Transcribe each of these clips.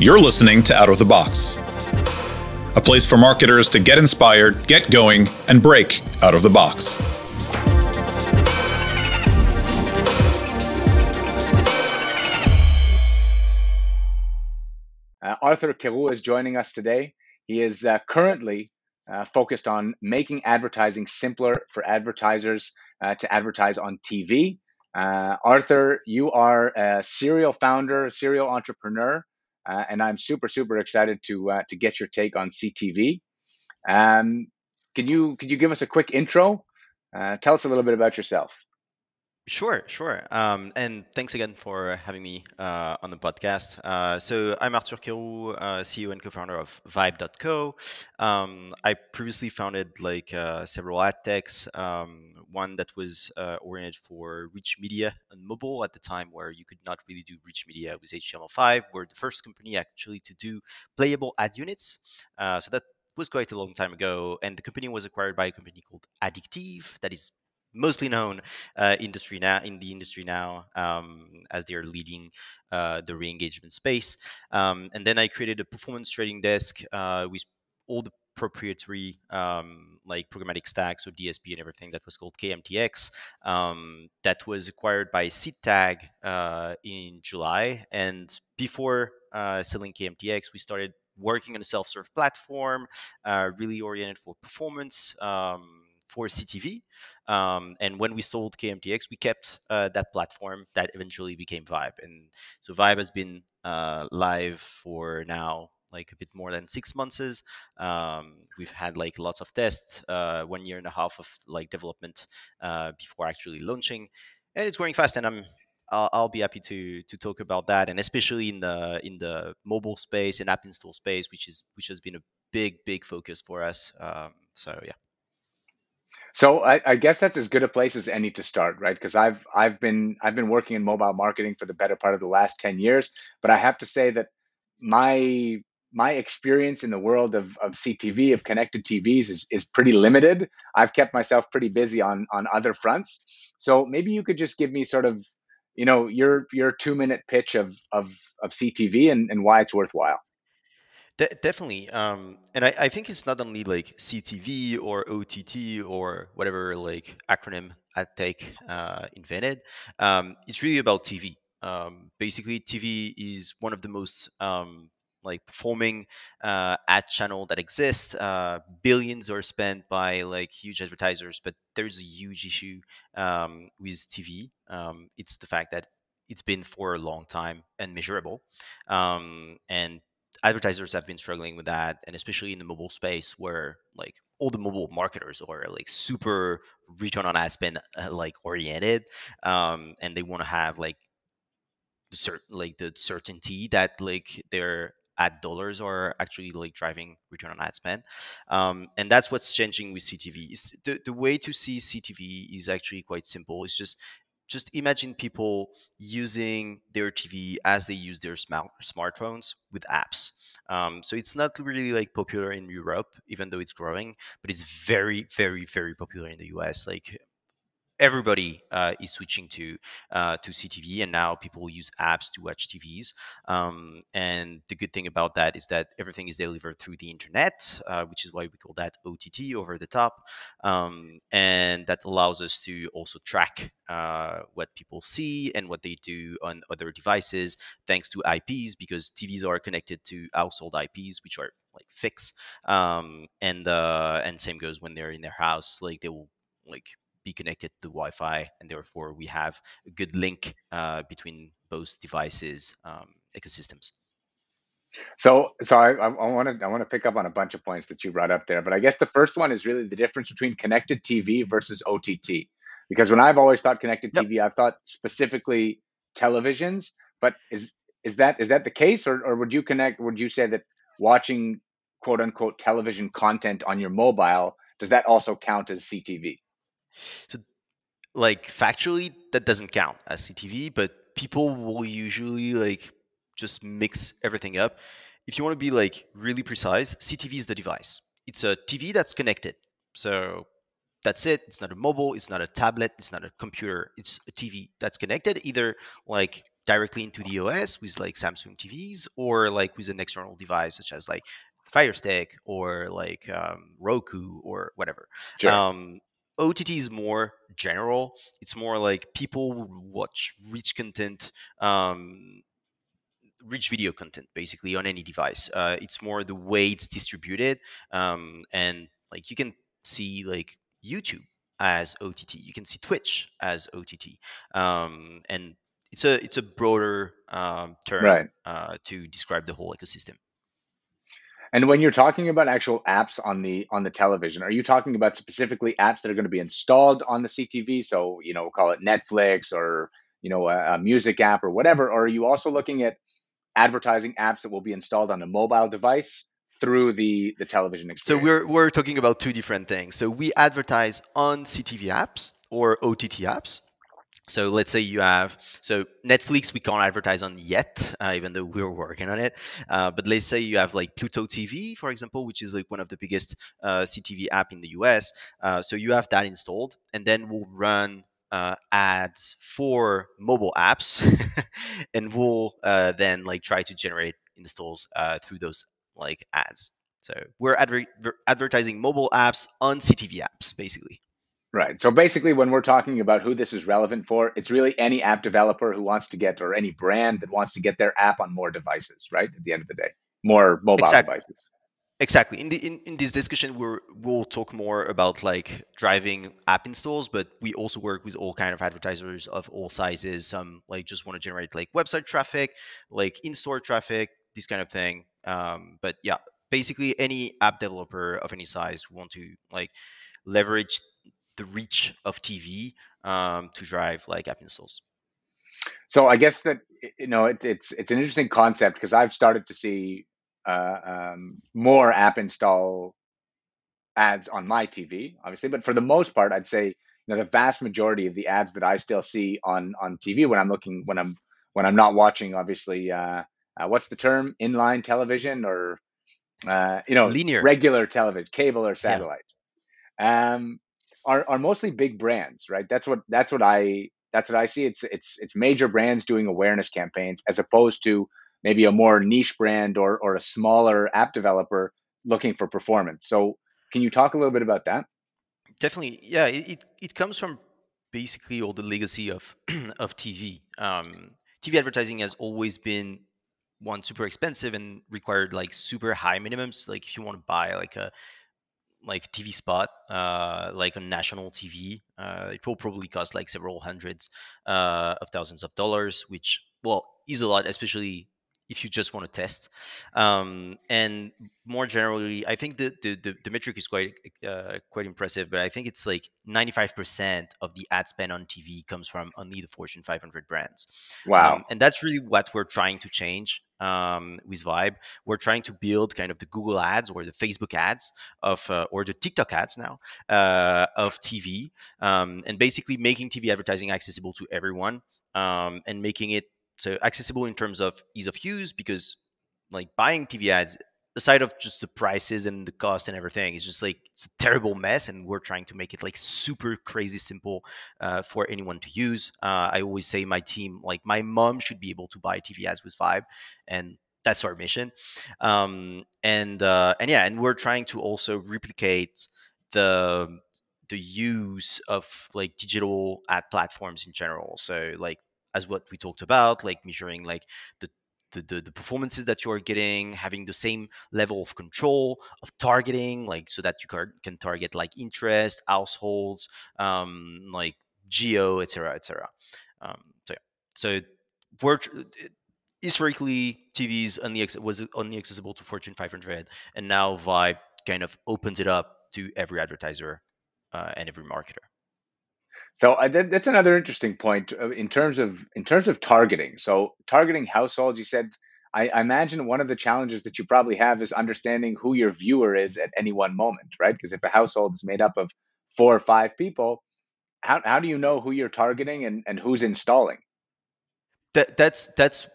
You're listening to Out of the Box, a place for marketers to get inspired, get going, and break out of the box. Uh, Arthur Querou is joining us today. He is uh, currently uh, focused on making advertising simpler for advertisers uh, to advertise on TV. Uh, Arthur, you are a serial founder, serial entrepreneur, uh, and I'm super, super excited to to get your take on CTV. Um, can you could you give us a quick intro? tell us a little bit about yourself. Sure, sure. Um, and thanks again for having me uh, on the podcast. Uh, so I'm Arthur Querou, uh, CEO and co-founder of Vibe.co. Um, I previously founded like uh, several ad techs. Um, one that was uh, oriented for rich media and mobile at the time, where you could not really do rich media with HTML5. We're the first company actually to do playable ad units. Uh, so that was quite a long time ago, and the company was acquired by a company called Adikteev that is mostly known uh, industry now in the industry now um, as they are leading uh, the re-engagement space. Um, and then I created a performance trading desk uh, with all the proprietary um, like programmatic stacks so DSP and everything that was called KMTX. Um, that was acquired by SeedTag uh, in July, and before uh, selling KMTX, we started working on a self-serve platform, uh, really oriented for performance. For CTV. Um, and when we sold KMTX, we kept uh, that platform that eventually became Vibe. And so Vibe has been uh, live for now like a bit more than six months. Um, we've had like lots of tests, uh, one year and a half of like development uh, before actually launching, and it's growing fast. And I'm I'll, I'll, be happy to to talk about that, and especially in the in the mobile space and app install space, which is which has been a big big focus for us. Um, so yeah. So I, I, guess that's as good a place as any to start, right? Because I've I've been I've been working in mobile marketing for the better part of the last ten years, but I have to say that my my experience in the world of, of CTV of connected TVs is, is pretty limited. I've kept myself pretty busy on on other fronts. So maybe you could just give me sort of you know your your two minute pitch of of of CTV and, and why it's worthwhile. De- definitely. Um, and I, I, think it's not only like CTV or OTT or whatever like acronym AdTech uh, invented. Um, it's really about TV. Um, basically, TV is one of the most um, like performing uh, ad channel that exists. Uh, billions are spent by like huge advertisers, but there's a huge issue um, with TV. Um, it's the fact that it's been for a long time and measurable, and advertisers have been struggling with that and especially in the mobile space where like all the mobile marketers are like super return on ad spend uh, like oriented um, and they want to have like the certain like the certainty that like their ad dollars are actually like driving return on ad spend um, and that's what's changing with ctv the, the way to see ctv is actually quite simple. It's just just imagine people using their TV as they use their smart smartphones with apps. Um, so it's not really like popular in Europe, even though it's growing, but it's very, very, very popular in the US. Like everybody uh, is switching to uh, to CTV, and now people use apps to watch TVs. Um, and the good thing about that is that everything is delivered through the internet, uh, which is why we call that OTT, over the top, um, and that allows us to also track uh, what people see and what they do on other devices, thanks to IPs, because TVs are connected to household IPs, which are like fixed, um, and uh, and same goes when they're in their house, like they will like be connected to Wi-Fi, and therefore we have a good link uh, between both devices um, ecosystems. So, so I want to I want to pick up on a bunch of points that you brought up there, but I guess the first one is really the difference between connected TV versus OTT. Because when I've always thought connected yep. TV, I've thought specifically televisions. But is is that is that the case, or or would you connect? Would you say that watching quote unquote television content on your mobile does that also count as CTV? So, like factually, that doesn't count as CTV, but people will usually like just mix everything up. If you want to be like really precise, CTV is the device. It's a TV that's connected. So that's it. It's not a mobile, it's not a tablet, it's not a computer. It's a TV that's connected either like directly into the OS with like Samsung TVs or like with an external device such as like Fire Stick or like um, Roku or whatever. Sure. Um, OTT is more general. It's more like people watch rich content, um, rich video content, basically on any device. Uh, it's more the way it's distributed, um, and like you can see like YouTube as OTT. You can see Twitch as OTT, um, and it's a it's a broader um, term right. uh, to describe the whole ecosystem. And when you're talking about actual apps on the on the television, are you talking about specifically apps that are going to be installed on the CTV? So you know, call it Netflix or you know a, a music app or whatever. Or are you also looking at advertising apps that will be installed on a mobile device through the the television experience? So we're we're talking about two different things. So we advertise on CTV apps or OTT apps so let's say you have so Netflix we can't advertise on yet, uh, even though we're working on it. Uh, but let's say you have like Pluto TV, for example, which is like one of the biggest uh, CTV app in the US. Uh, so you have that installed, and then we'll run uh, ads for mobile apps, and we'll uh, then like try to generate installs through those like ads. So we're adver- advertising mobile apps on CTV apps, basically. Right. So basically, when we're talking about who this is relevant for, it's really any app developer who wants to get, or any brand that wants to get their app on more devices, right? At the end of the day, more mobile exactly. devices. Exactly. In the in, in this discussion, we're we'll talk more about like driving app installs, but we also work with all kind of advertisers of all sizes. Some like just want to generate like website traffic, like in-store traffic, this kind of thing. Um, but yeah, basically any app developer of any size want to like leverage the reach of TV um, to drive like app installs. So I guess that you know it, it's it's an interesting concept because I've started to see uh, um, more app install ads on my TV, obviously, but for the most part, I'd say you know the vast majority of the ads that I still see on on TV when I'm looking when I'm when I'm not watching, obviously, uh, uh, what's the term inline television or uh, you know linear regular television, cable or satellite. Yeah. Um, are are mostly big brands, right? That's what that's what I that's what I see. It's it's it's major brands doing awareness campaigns as opposed to maybe a more niche brand or or a smaller app developer looking for performance. So can you talk a little bit about that? Definitely, yeah. It it comes from basically all the legacy of of TV. Um, TV advertising has always been one super expensive and required like super high minimums. Like if you want to buy like a like TV spot, uh, like on national TV, uh, it will probably cost like several hundreds uh, of thousands of dollars, which well is a lot, especially if you just want to test. Um, and more generally, I think the the, the, the metric is quite uh, quite impressive, but I think it's like 95% of the ad spend on TV comes from only the Fortune 500 brands. Wow. Um, and that's really what we're trying to change um, with Vibe. We're trying to build kind of the Google ads or the Facebook ads of, uh, or the TikTok ads now uh, of TV, um, and basically making TV advertising accessible to everyone um, and making it so accessible in terms of ease of use because like buying TV ads aside of just the prices and the cost and everything it's just like it's a terrible mess and we're trying to make it like super crazy simple uh, for anyone to use. Uh, i always say my team like my mom should be able to buy tv ads with vibe and that's our mission. Um, and uh, and yeah and we're trying to also replicate the the use of like digital ad platforms in general. So like as what we talked about, like measuring like the the, the, the, performances that you are getting, having the same level of control of targeting, like so that you can, can target like interest, households, um, like geo, etc., etc. Um, so yeah, so we're historically TVs only was only accessible to Fortune 500, and now Vibe kind of opens it up to every advertiser uh, and every marketer. So uh, that, that's another interesting point uh, in terms of in terms of targeting. So targeting households, you said. I, I imagine one of the challenges that you probably have is understanding who your viewer is at any one moment, right? Because if a household is made up of four or five people, how, how do you know who you're targeting and, and who's installing? That that's that's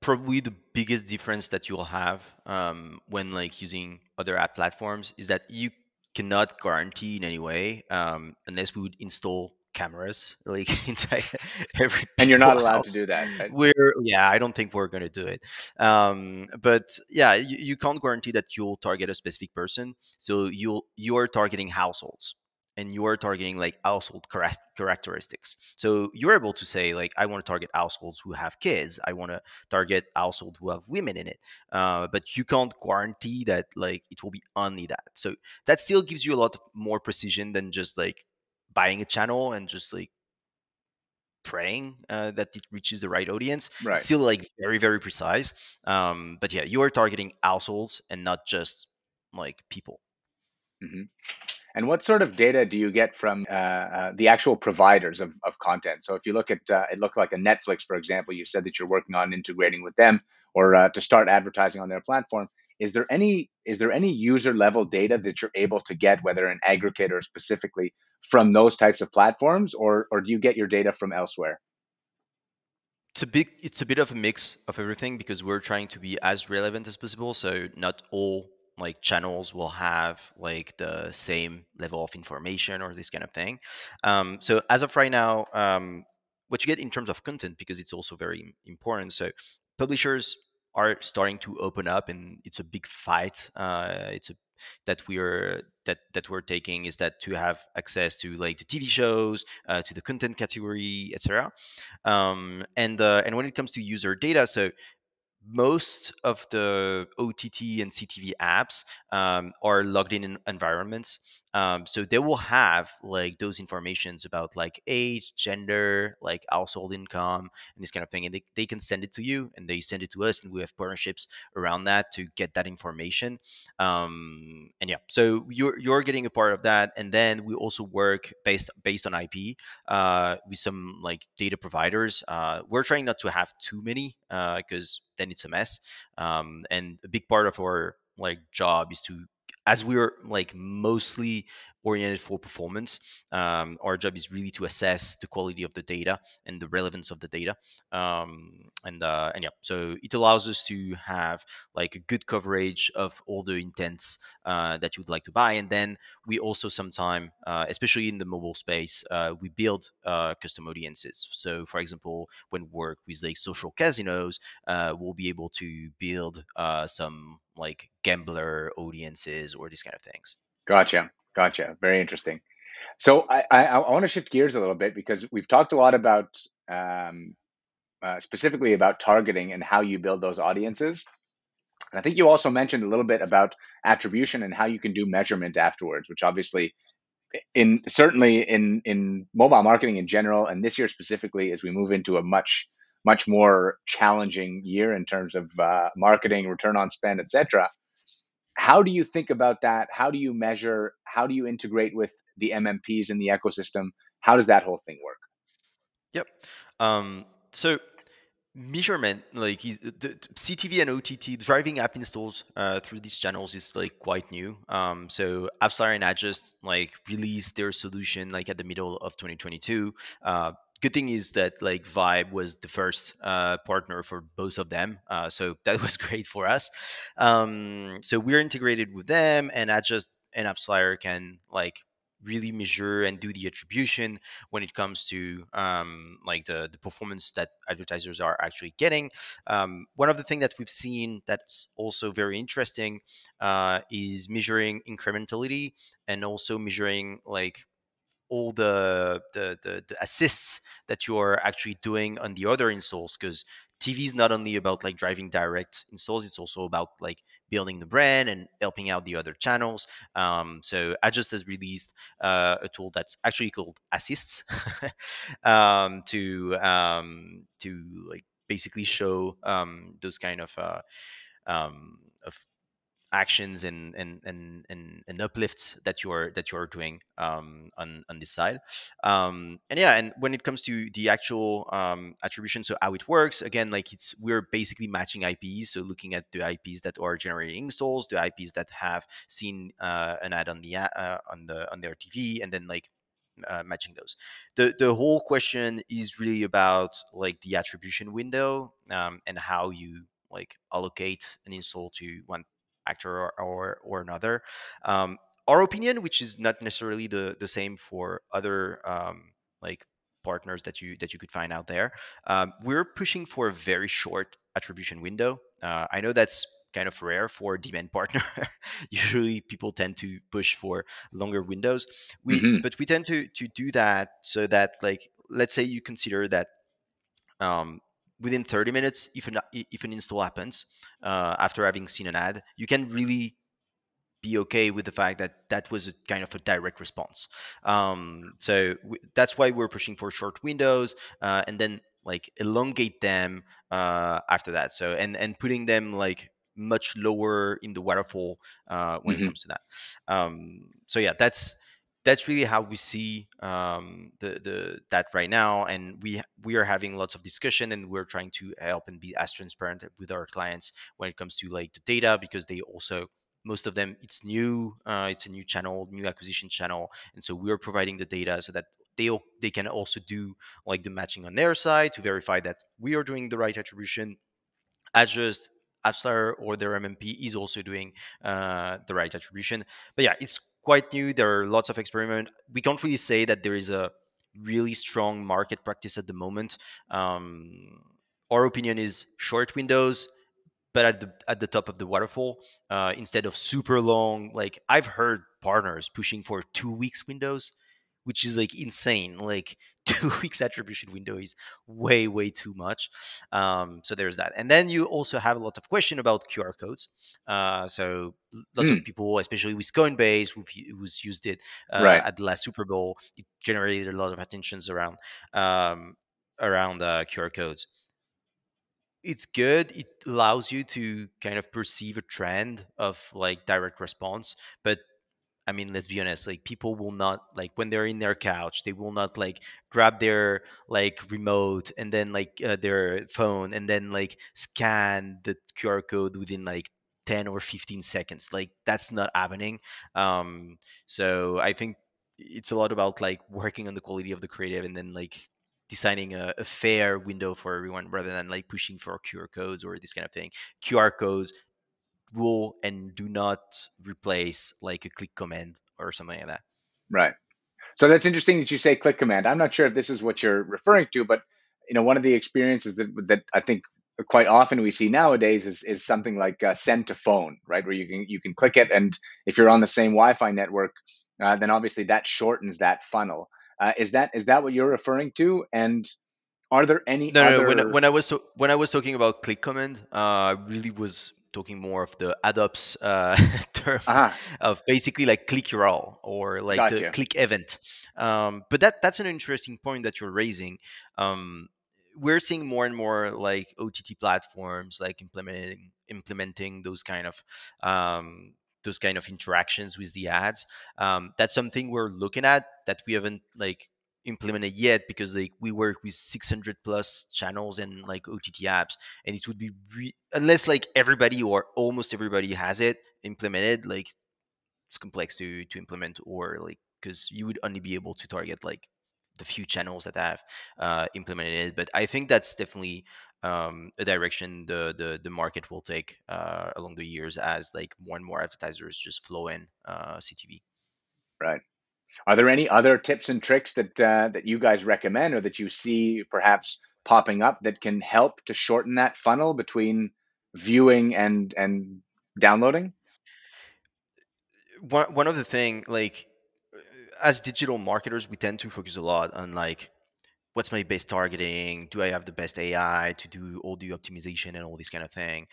probably the biggest difference that you'll have um, when like using other app platforms is that you cannot guarantee in any way um, unless we would install cameras like inside every and you're not allowed house. to do that right? we're yeah i don't think we're going to do it um, but yeah you, you can't guarantee that you'll target a specific person so you'll you're targeting households and you are targeting like household characteristics. So you're able to say like, I want to target households who have kids. I want to target households who have women in it. Uh, but you can't guarantee that like it will be only that. So that still gives you a lot more precision than just like buying a channel and just like praying uh, that it reaches the right audience. Right. still like very very precise. Um, but yeah, you are targeting households and not just like people. Mm-hmm. And what sort of data do you get from uh, uh, the actual providers of, of content? So if you look at, uh, it looked like a Netflix, for example, you said that you're working on integrating with them or uh, to start advertising on their platform. Is there any is there any user level data that you're able to get, whether an aggregator specifically, from those types of platforms, or or do you get your data from elsewhere? It's a big it's a bit of a mix of everything because we're trying to be as relevant as possible. So not all like channels will have like the same level of information or this kind of thing. Um, so as of right now, um, what you get in terms of content because it's also very important. So publishers are starting to open up, and it's a big fight. Uh, it's a that we're that that we're taking is that to have access to like the TV shows, uh, to the content category, etc. Um, and uh, and when it comes to user data, so most of the OTT and CTV apps um, are logged in environments. Um, so they will have like those informations about like age, gender, like household income, and this kind of thing. And they, they can send it to you and they send it to us. And we have partnerships around that to get that information. Um, and yeah, so you're, you're getting a part of that. And then we also work based, based on IP uh, with some like data providers. Uh, we're trying not to have too many because uh, then it's a mess. Um, and a big part of our like job is to as we were like mostly oriented for performance. Um, our job is really to assess the quality of the data and the relevance of the data. Um, and uh, and yeah, so it allows us to have like a good coverage of all the intents uh, that you would like to buy. And then we also sometimes, uh, especially in the mobile space, uh, we build uh, custom audiences. So for example, when work with like social casinos, uh, we'll be able to build some like gambler audiences or these kind of things. Gotcha. Gotcha. Very interesting. So I, I, I want to shift gears a little bit because we've talked a lot about um, uh, specifically about targeting and how you build those audiences. And I think you also mentioned a little bit about attribution and how you can do measurement afterwards, which obviously in certainly in in mobile marketing in general and this year specifically as we move into a much much more challenging year in terms of uh, marketing return on spend etc how do you think about that? How do you measure how do you integrate with the mmps in the ecosystem? How does that whole thing work? Yep. Um, so measurement like the, ctv and ott driving app installs uh, through these channels is like quite new. Um, so AppsFlyer and adjust like released their solution like at the middle of 2022 uh, good thing is that like Vibe was the first uh, partner for both of them, uh, so that was great for us. Um, so we're integrated with them, and Adjust and AppsFlyer can like really measure and do the attribution when it comes to um, like the, the performance that advertisers are actually getting. Um, one of the things that we've seen that's also very interesting uh, is measuring incrementality and also measuring like all the, the the, the assists that you are actually doing on the other installs because TV is not only about like driving direct installs; it's also about like building the brand and helping out the other channels. Um, so Adjust has released uh, a tool that's actually called Assists um, to um, to like basically show um, those kind of uh, um, of actions and and and and, and uplifts that you are that you are doing um, on on this side um, and yeah and when it comes to the actual um, attribution so how it works again like it's we're basically matching ips so looking at the ips that are generating installs the ips that have seen uh, an ad on the uh, on the on their tv and then like uh, matching those. The the whole question is really about like the attribution window um, and how you like allocate an install to one actor or or, or another. Um, our opinion, which is not necessarily the the same for other um, like partners that you that you could find out there. Um, we're pushing for a very short attribution window. Uh, I know that's kind of rare for demand partner. Usually, people tend to push for longer windows. We mm-hmm. but we tend to to do that so that like let's say you consider that um, within 30 minutes, if an if an install happens uh, after having seen an ad, you can really be okay with the fact that that was a kind of a direct response. Um, so w- that's why we're pushing for short windows uh, and then like elongate them uh, after that. So and and putting them like much lower in the waterfall uh, when mm-hmm. it comes to that. Um, so yeah, that's that's really how we see um, the the that right now, and we we are having lots of discussion, and we're trying to help and be as transparent with our clients when it comes to like the data because they also most of them it's new uh, it's a new channel new acquisition channel and so we're providing the data so that they they can also do like the matching on their side to verify that we are doing the right attribution adjust AppsFlyer or their MMP is also doing uh, the right attribution. But yeah, it's quite new. There are lots of experiment. We can't really say that there is a really strong market practice at the moment. Um, our opinion is short windows, but at the at the top of the waterfall uh, instead of super long. Like I've heard partners pushing for two weeks windows which is like insane. Like two weeks attribution window is way way too much. Um, so there's that, and then you also have a lot of question about QR codes. Uh, so lots mm. of people, especially with Coinbase, who's used it uh, right. at the last Super Bowl, it generated a lot of attentions around um, around uh, QR codes it's good it allows you to kind of perceive a trend of like direct response but I mean, let's be honest, like people will not like when they're in their couch, they will not like grab their like remote and then like uh, their phone and then like scan the QR code within like 10 or 15 seconds. Like that's not happening. Um, so I think it's a lot about like working on the quality of the creative and then like designing a, a, fair window for everyone rather than like pushing for QR codes or this kind of thing. QR codes will and do not replace like a click command or something like that. Right. So that's interesting that you say click command. I'm not sure if this is what you're referring to, but you know, one of the experiences that that I think quite often we see nowadays is is something like uh, send to phone, right, where you can you can click it, and if you're on the same Wi-Fi network, uh, then obviously that shortens that funnel. Uh, is that is that what you're referring to? And are there any? No, other... no. When, when I was so, when I was talking about click command, uh, I really was talking more of the AdOps uh, term uh-huh. of basically like click URL or like gotcha. the click event. Um, but that that's an interesting point that you're raising. Um, we're seeing more and more like OTT platforms like implementing implementing those kind of um, those kind of interactions with the ads. Um, that's something we're looking at that we haven't like implemented yet because like we work with 600 plus channels and like ott apps and it would be re- unless like everybody or almost everybody has it implemented like it's complex to to implement or like because you would only be able to target like the few channels that have uh, implemented it but i think that's definitely um, a direction the, the the market will take uh, along the years as like more and more advertisers just flow in uh, ctv right are there any other tips and tricks that uh, that you guys recommend, or that you see perhaps popping up that can help to shorten that funnel between viewing and and downloading? One one other thing, like as digital marketers, we tend to focus a lot on like what's my best targeting? Do I have the best AI to do all the optimization and all this kind of thing?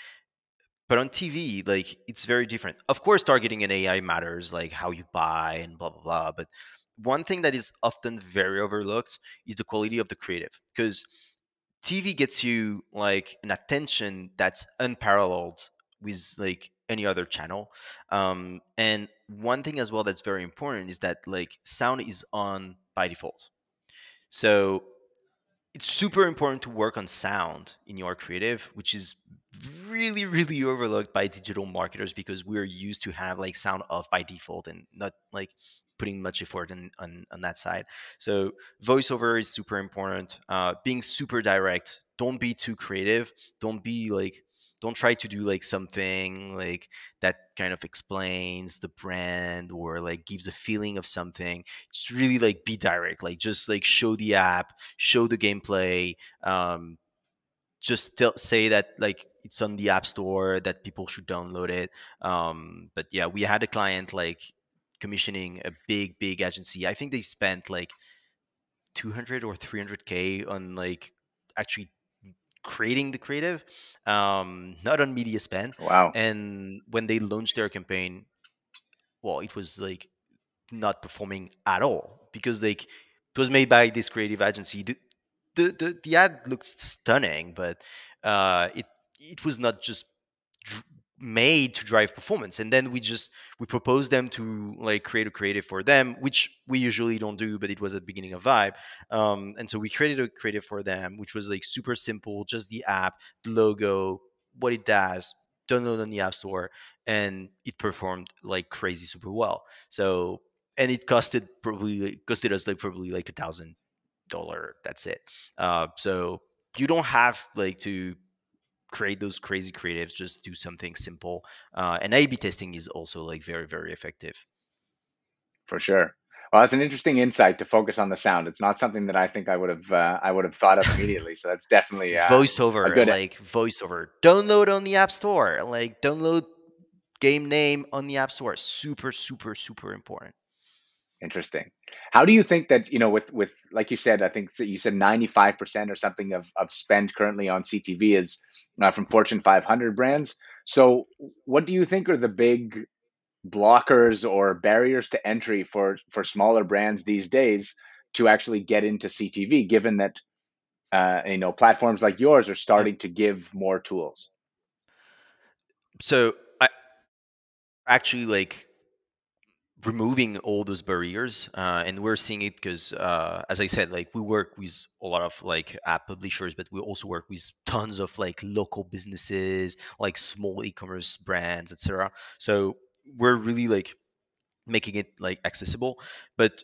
But on TV, like it's very different. Of course, targeting and AI matters, like how you buy and blah blah blah. But one thing that is often very overlooked is the quality of the creative because TV gets you like an attention that's unparalleled with like any other channel. Um, and one thing as well that's very important is that like sound is on by default. So it's super important to work on sound in your creative, which is really, really overlooked by digital marketers because we're used to have like sound off by default and not like putting much effort in, on, on that side. So voiceover is super important. Uh, being super direct. Don't be too creative. Don't be like don't try to do like something like that kind of explains the brand or like gives a feeling of something just really like be direct like just like show the app show the gameplay um just tell, say that like it's on the app store that people should download it um but yeah we had a client like commissioning a big big agency. I think they spent like 200 or 300k on like actually creating the creative um not on media spend. Wow. And when they launched their campaign well it was like not performing at all because like it was made by this creative agency. The the, the, the ad looked stunning but uh it it was not just made to drive performance and then we just we proposed them to like create a creative for them which we usually don't do but it was at the beginning of vibe um, and so we created a creative for them which was like super simple just the app the logo what it does download on the app store and it performed like crazy super well. So and it costed probably costed us like probably like a thousand dollar that's it. Uh, so you don't have like to create those crazy creatives just do something simple uh, and a b testing is also like very very effective. For sure. Well that's an interesting insight to focus on the sound. It's not something that i think i would have uh, i would have thought of immediately so that's definitely uh, voiceover good like voiceover. Download on the app store like download game name on the app store. Super super super important. Interesting how do you think that you know with with like you said, I think you said ninety five percent or something of of spend currently on CTV is uh, from Fortune five hundred brands. So, what do you think are the big blockers or barriers to entry for for smaller brands these days to actually get into CTV? Given that uh, you know platforms like yours are starting to give more tools. So I actually like removing all those barriers uh, and we're seeing it because uh, as i said like we work with a lot of like app publishers but we also work with tons of like local businesses like small e-commerce brands etc so we're really like making it like accessible but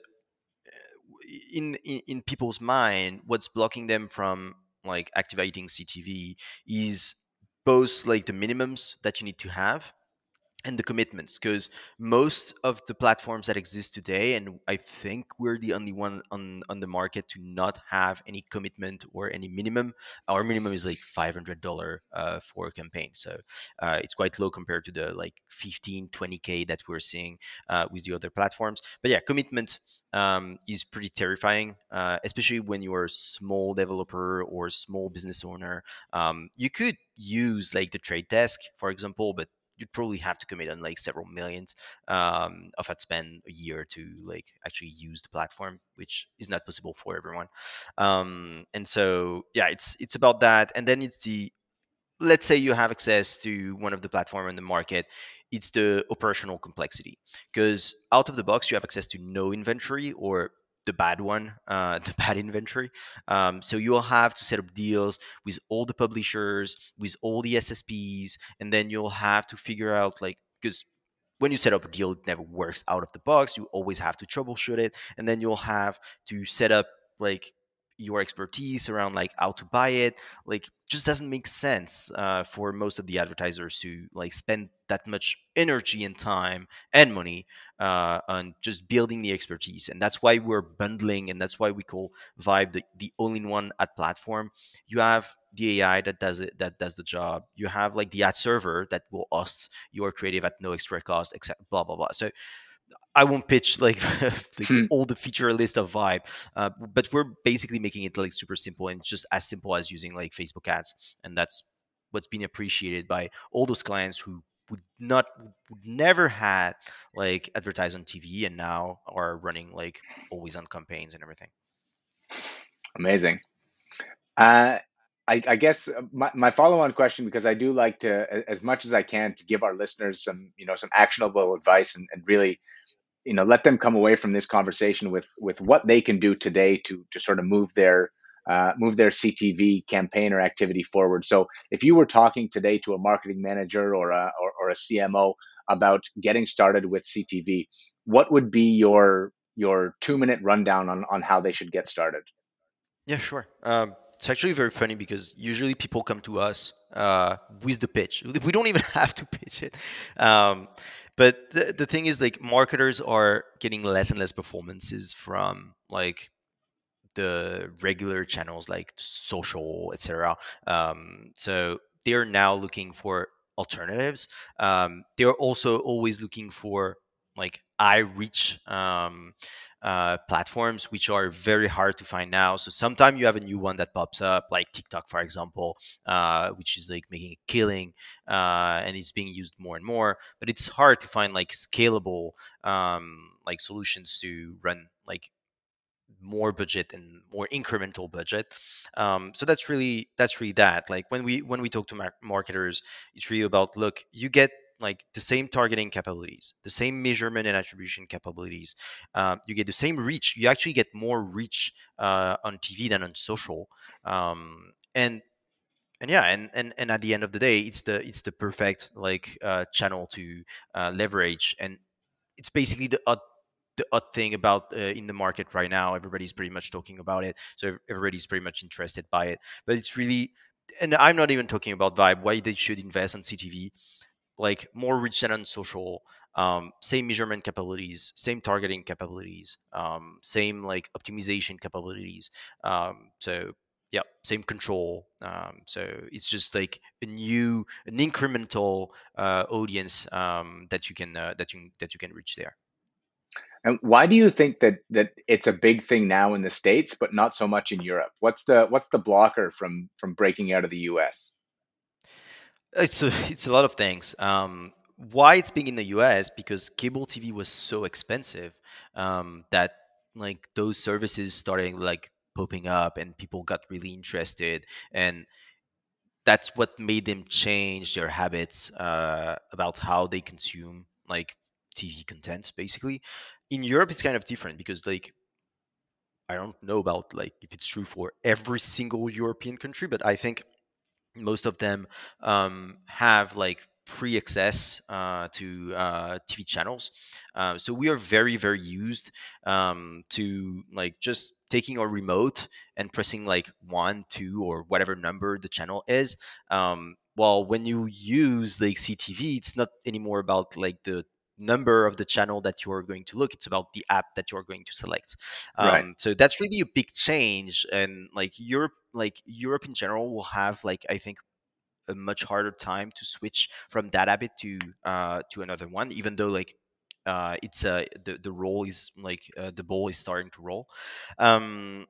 uh, in, in in people's mind what's blocking them from like activating ctv is both like the minimums that you need to have and the commitments because most of the platforms that exist today and i think we're the only one on on the market to not have any commitment or any minimum our minimum is like $500 uh, for a campaign. So uh, it's quite low compared to the like 15 20k that we're seeing uh, with the other platforms. But yeah commitment um, is pretty terrifying uh, especially when you're a small developer or small business owner. Um, you could use like the trade desk for example but you'd probably have to commit on like several millions um, of ad spend a year to like actually use the platform, which is not possible for everyone. Um, and so yeah, it's it's about that, and then it's the let's say you have access to one of the platform in the market it's the operational complexity because out of the box you have access to no inventory or the bad one, uh, the bad inventory. Um, so you'll have to set up deals with all the publishers, with all the SSPs, and then you'll have to figure out like because when you set up a deal, it never works out of the box. You always have to troubleshoot it, and then you'll have to set up like your expertise around like how to buy it like just doesn't make sense uh, for most of the advertisers to like spend that much energy and time and money uh, on just building the expertise. And that's why we're bundling and that's why we call vibe the, the all-in-one ad platform. You have the ai that does it that does the job. You have like the ad server that will host your creative at no extra cost except blah blah blah. So I won't pitch like, like hmm. all the feature list of Vibe, uh, but we're basically making it like super simple and just as simple as using like Facebook ads, and that's what's been appreciated by all those clients who would not would never had like advertise on TV and now are running like always on campaigns and everything. Amazing. Uh, I, I, guess uh, my, my follow-on question, because I do like to, as much as I can, to give our listeners some, you know, some actionable advice and, and really you know let them come away from this conversation with with what they can do today to to sort of move their uh, move their CTV campaign or activity forward. So if you were talking today to a marketing manager or a or, or a CMO about getting started with CTV, what would be your your two minute rundown on on how they should get started? Yeah, sure. Um, it's actually very funny because usually people come to us uh, with the pitch. We don't even have to pitch it. Um, but the, the thing is, like, marketers are getting less and less performances from like the regular channels like social, etc. Um, so they're now looking for alternatives. Um, they're also always looking for like I reach um, uh, platforms, which are very hard to find now. So sometimes you have a new one that pops up, like TikTok, for example, uh, which is like making a killing uh, and it's being used more and more. But it's hard to find like scalable um, like solutions to run like more budget and more incremental budget um, so that's really that's really that like when we when we talk to mar- marketers it's really about look you get like the same targeting capabilities the same measurement and attribution capabilities um, you get the same reach you actually get more reach uh, on tv than on social um, and and yeah and, and and at the end of the day it's the it's the perfect like uh, channel to uh, leverage and it's basically the the odd thing about uh, in the market right now. Everybody's pretty much talking about it, so everybody's pretty much interested by it. But it's really, and I'm not even talking about Vibe. Why they should invest on CTV, like more rich than social. Um, same measurement capabilities, same targeting capabilities, um, same like optimization capabilities. Um, so yeah, same control. Um, so it's just like a new, an incremental uh, audience um, that you can uh, that you that you can reach there. And why do you think that that it's a big thing now in the states, but not so much in Europe? What's the what's the blocker from from breaking out of the U.S.? It's a, it's a lot of things. Um, why it's big in the U.S. because cable TV was so expensive um, that like those services started like popping up and people got really interested and that's what made them change their habits uh, about how they consume like TV content basically. In Europe, it's kind of different because like I don't know about like if it's true for every single European country, but I think most of them um, have like free access uh, to uh, TV channels. Uh, so we are very very used um, to like just taking our remote and pressing like one, two, or whatever number the channel is. Um, well, when you use like CTV, it's not anymore about like the number of the channel that you are going to look. It's about the app that you are going to select. Um, right. so that's really a big change and like europe like europe in general will have like i think a much harder time to switch from that habit to uh to another one even though like uh it's uh the, the role is like uh, the ball is starting to roll. Um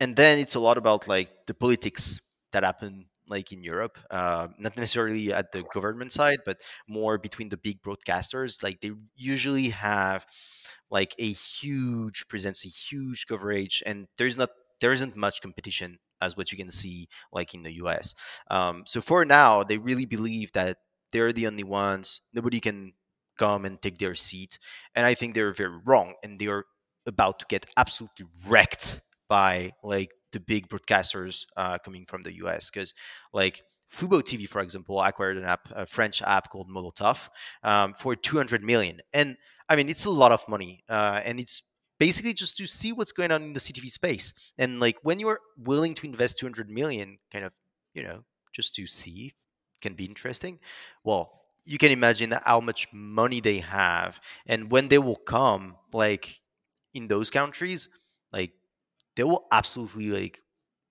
and then it's a lot about like the politics that happen like in Europe, uh, not necessarily at the government side, but more between the big broadcasters. Like they usually have like a huge presence, a huge coverage, and there's not there isn't much competition as what you can see like in the US. Um, so for now, they really believe that they're the only ones. Nobody can come and take their seat, and I think they're very wrong, and they're about to get absolutely wrecked by like the big broadcasters uh, coming from the US. Because like Fubo TV, for example, acquired an app, a French app called Molotov, um, for 200 million. And I mean, it's a lot of money, uh, and it's basically just to see what's going on in the CTV space. And like when you're willing to invest 200 million, kind of, you know, just to see, can be interesting. Well, you can imagine how much money they have, and when they will come, like in those countries, like they will absolutely like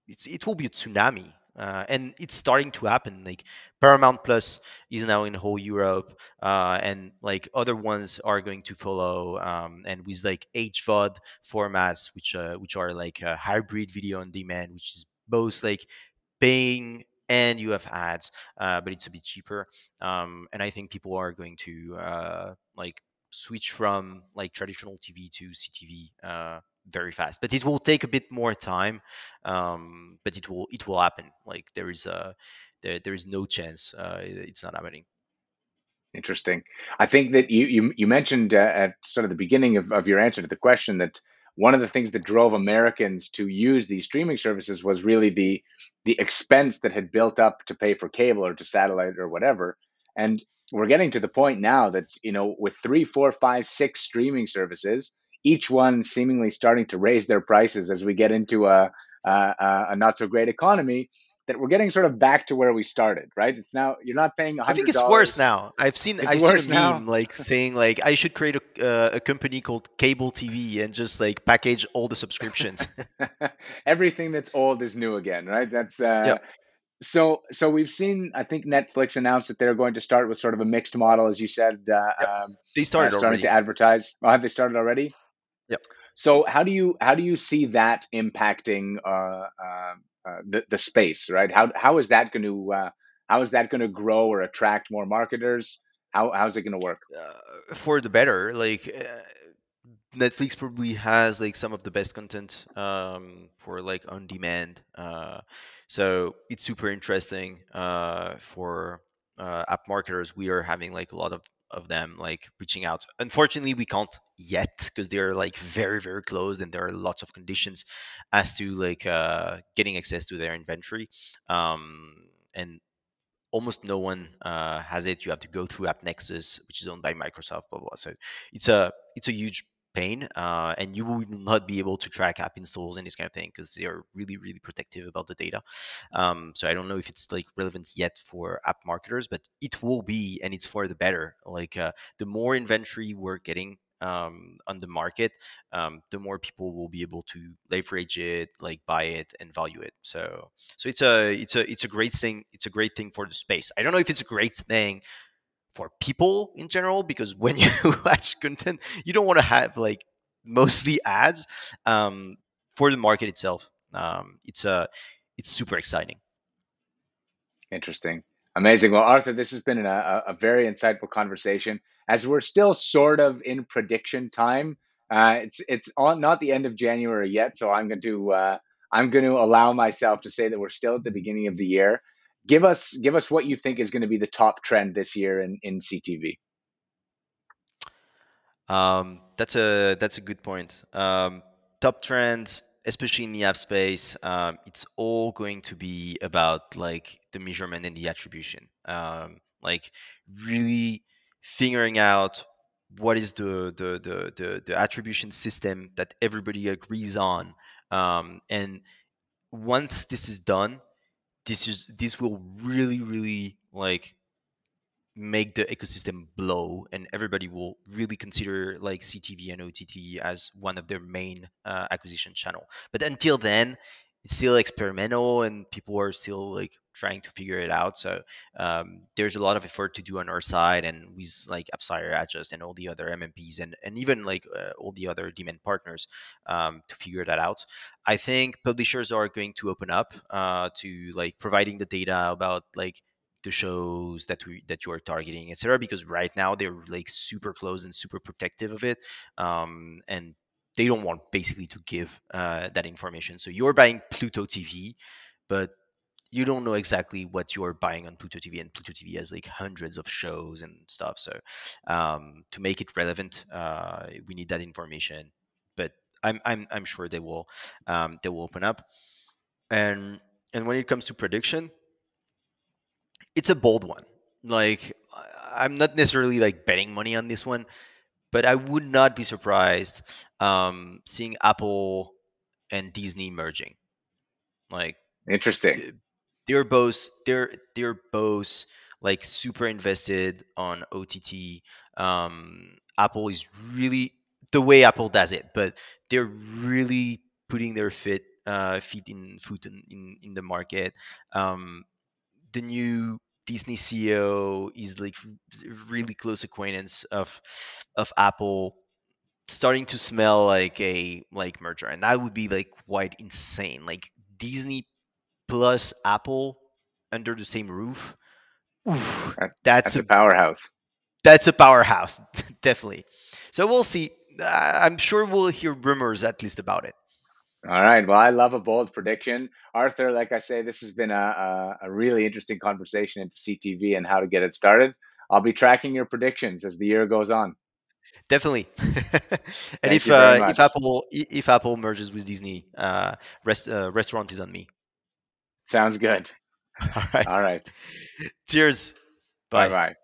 it will be a tsunami uh, and it's starting to happen like paramount plus is now in whole europe uh, and like other ones are going to follow um, and with like hvod formats which uh, which are like hybrid video on demand which is both like paying and you have ads uh, but it's a bit cheaper um, and i think people are going to uh, like switch from like traditional tv to ctv uh, very fast but it will take a bit more time um, but it will it will happen. Like there is a there, there is no chance uh, it's not happening. Interesting. I think that you you, you mentioned uh, at sort of the beginning of, of your answer to the question that one of the things that drove americans to use these streaming services was really the the expense that had built up to pay for cable or to satellite or whatever. And we're getting to the point now that you know with three four five six streaming services each one seemingly starting to raise their prices as we get into a uh, uh, a not so great economy, that we're getting sort of back to where we started, right? It's now you're not paying. $100. I think it's worse now. I've seen It's I've seen a meme like saying like I should create a, uh, a company called Cable TV and just like package all the subscriptions. Everything that's old is new again, right? That's uh, Yep. so. So we've seen. I think Netflix announced that they're going to start with sort of a mixed model, as you said. Uh, Yep. um, they uh, started starting already. to advertise. Oh, have they started already? Yep. So how do you how do you see that impacting uh, uh, uh, the the space, right? How how is that going to uh, how is that going to grow or attract more marketers? How how's it going to work? uh, for the better. Like uh, Netflix probably has like some of the best content um, for like on demand. Uh, so it's super interesting uh, for uh, app marketers. We are having like a lot of of them like reaching out. Unfortunately, we can't yet because they're like very very closed and there are lots of conditions as to like uh, getting access to their inventory. Um, and almost no one uh, has it. You have to go through AppNexus, which is owned by Microsoft. Blah blah. blah. So it's a it's a huge pain, uh, and you will not be able to track app installs and this kind of thing because they are really really protective about the data. Um, so I don't know if it's like relevant yet for app marketers, but it will be, and it's for the better. Like uh, the more inventory we're getting um, on the market, um, the more people will be able to leverage it, like buy it and value it. So, so it's a it's a it's a great thing. It's a great thing for the space. I don't know if it's a great thing for people in general because when you watch content, you don't want to have like mostly ads. Um, for the market itself, um, it's a it's super exciting. Interesting, amazing. Well, Arthur, this has been a, a very insightful conversation. As we're still sort of in prediction time, uh, it's it's on not the end of January yet, so I'm going to uh, I'm going to allow myself to say that we're still at the beginning of the year. Give us give us what you think is going to be the top trend this year in in CTV. Um, that's a that's a good point. Um, top trends, especially in the app space, um, it's all going to be about like the measurement and the attribution. Um, like really figuring out what is the the the the, the attribution system that everybody agrees on, um, and once this is done, this is this will really really like make the ecosystem blow and everybody will really consider like ctv and ott as one of their main uh, acquisition channel. But until then it's still experimental and people are still like trying to figure it out so um, there's a lot of effort to do on our side and with like AppsFlyer adjust and all the other mmps and, and even like uh, all the other demand partners um, to figure that out. I think publishers are going to open up uh, to like providing the data about like the shows that we that you are targeting etc because right now they're like super close and super protective of it um, and they don't want basically to give uh, that information. So you're buying pluto tv but you don't know exactly what you're buying on pluto tv and pluto tv has like hundreds of shows and stuff so um, to make it relevant uh, we need that information but i'm i'm, I'm sure they will um, they will open up and and when it comes to prediction it's a bold one. Like I'm not necessarily like betting money on this one, but I would not be surprised um, seeing Apple and Disney merging. Like Interesting. They're both they're they're both like super invested on OTT. Um, Apple is really the way Apple does it, but they're really putting their feet uh, feet in foot in, in, in the market. Um, the new Disney CEO is like really close acquaintance of of Apple starting to smell like a like merger and that would be like quite insane like Disney plus Apple under the same roof Oof, that's That's a a powerhouse. that's a powerhouse definitely so we'll see i'm sure we'll hear rumors at least about it All right. Well, I love a bold prediction. Arthur, like I say, this has been a, a, a really interesting conversation into CTV and how to get it started. I'll be tracking your predictions as the year goes on. definitely and if uh, if apple if apple merges with disney uh, rest, uh restaurant is on me Sounds good. all right All right. cheers Bye bye bye.